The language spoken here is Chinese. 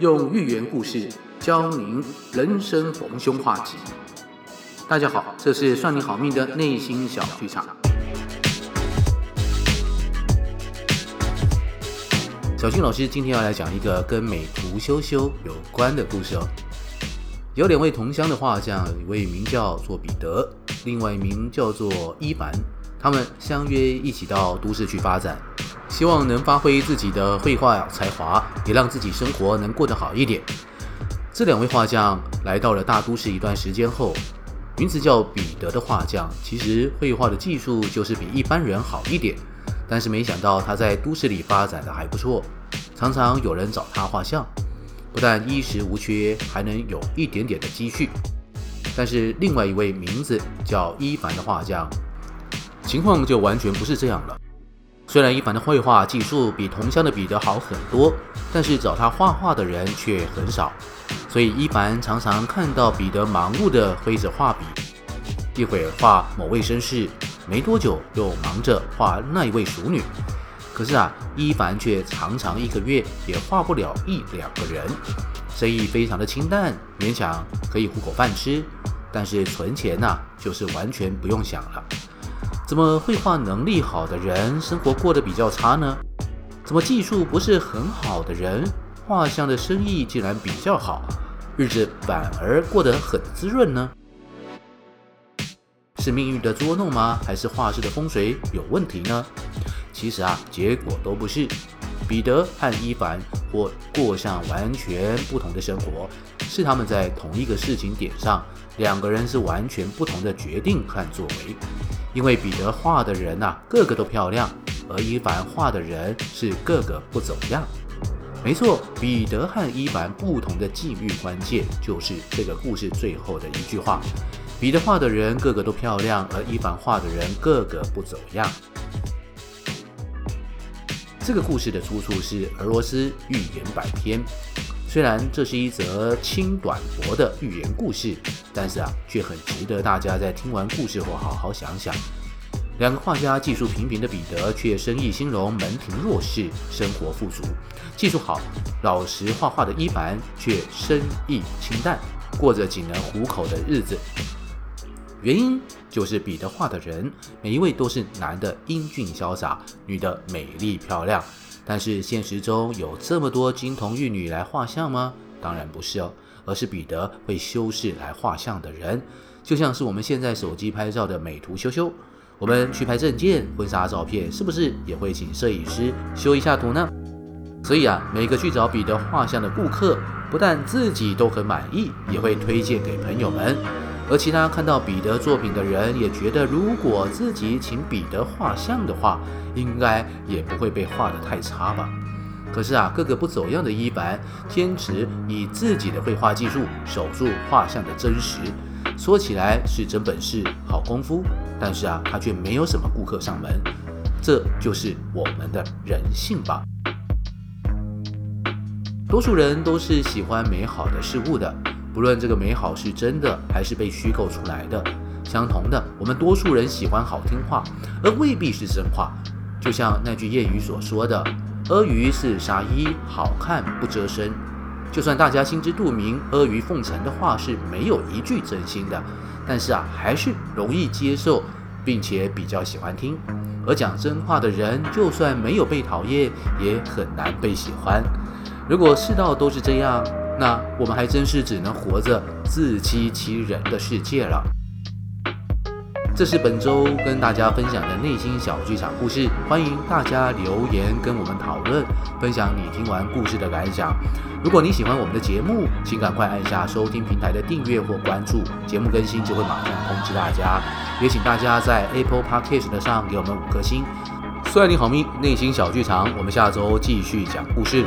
用寓言故事教您人生逢凶化吉。大家好，这是算你好命的内心小剧场。小俊老师今天要来讲一个跟美图秀秀有关的故事哦。有两位同乡的画匠，一位名叫做彼得，另外一名叫做伊凡。他们相约一起到都市去发展，希望能发挥自己的绘画才华，也让自己生活能过得好一点。这两位画匠来到了大都市一段时间后，名字叫彼得的画匠，其实绘画的技术就是比一般人好一点，但是没想到他在都市里发展的还不错，常常有人找他画像，不但衣食无缺，还能有一点点的积蓄。但是另外一位名字叫伊凡的画匠。情况就完全不是这样了。虽然伊凡的绘画技术比同乡的彼得好很多，但是找他画画的人却很少。所以伊凡常常看到彼得忙碌地挥着画笔，一会儿画某位绅士，没多久又忙着画那一位熟女。可是啊，伊凡却常常一个月也画不了一两个人，生意非常的清淡，勉强可以糊口饭吃。但是存钱呐、就是完全不用想了。怎么绘画能力好的人生活过得比较差呢？怎么技术不是很好的人画像的生意竟然比较好，日子反而过得很滋润呢？是命运的捉弄吗？还是画室的风水有问题呢？其实啊，结果都不是。彼得和伊凡或过上完全不同的生活，是他们在同一个事情点上，两个人是完全不同的决定和作为。因为彼得画的人呐、啊，个个都漂亮，而伊凡画的人是个个不走样。没错，彼得和伊凡不同的际遇关键，就是这个故事最后的一句话：彼得画的人个个都漂亮，而伊凡画的人个个不走样。这个故事的出处是俄罗斯寓言百篇。虽然这是一则轻短薄的寓言故事，但是啊，却很值得大家在听完故事后好好想想。两个画家技术平平的彼得，却生意兴隆，门庭若市，生活富足；技术好、老实画画的伊凡，却生意清淡，过着仅能糊口的日子。原因就是彼得画的人，每一位都是男的英俊潇洒，女的美丽漂亮。但是现实中有这么多金童玉女来画像吗？当然不是哦，而是彼得会修饰来画像的人，就像是我们现在手机拍照的美图秀秀。我们去拍证件、婚纱照片，是不是也会请摄影师修一下图呢？所以啊，每个去找彼得画像的顾客，不但自己都很满意，也会推荐给朋友们。而其他看到彼得作品的人也觉得，如果自己请彼得画像的话，应该也不会被画得太差吧。可是啊，个个不走样的伊凡坚持以自己的绘画技术守住画像的真实，说起来是真本事、好功夫，但是啊，他却没有什么顾客上门。这就是我们的人性吧。多数人都是喜欢美好的事物的。不论这个美好是真的还是被虚构出来的，相同的，我们多数人喜欢好听话，而未必是真话。就像那句谚语所说的：“阿谀是纱衣，好看不遮身。”就算大家心知肚明，阿谀奉承的话是没有一句真心的，但是啊，还是容易接受，并且比较喜欢听。而讲真话的人，就算没有被讨厌，也很难被喜欢。如果世道都是这样，那我们还真是只能活着自欺欺人的世界了。这是本周跟大家分享的内心小剧场故事，欢迎大家留言跟我们讨论，分享你听完故事的感想。如果你喜欢我们的节目，请赶快按下收听平台的订阅或关注，节目更新就会马上通知大家。也请大家在 Apple Podcast 上给我们五颗星。算你好命，内心小剧场，我们下周继续讲故事。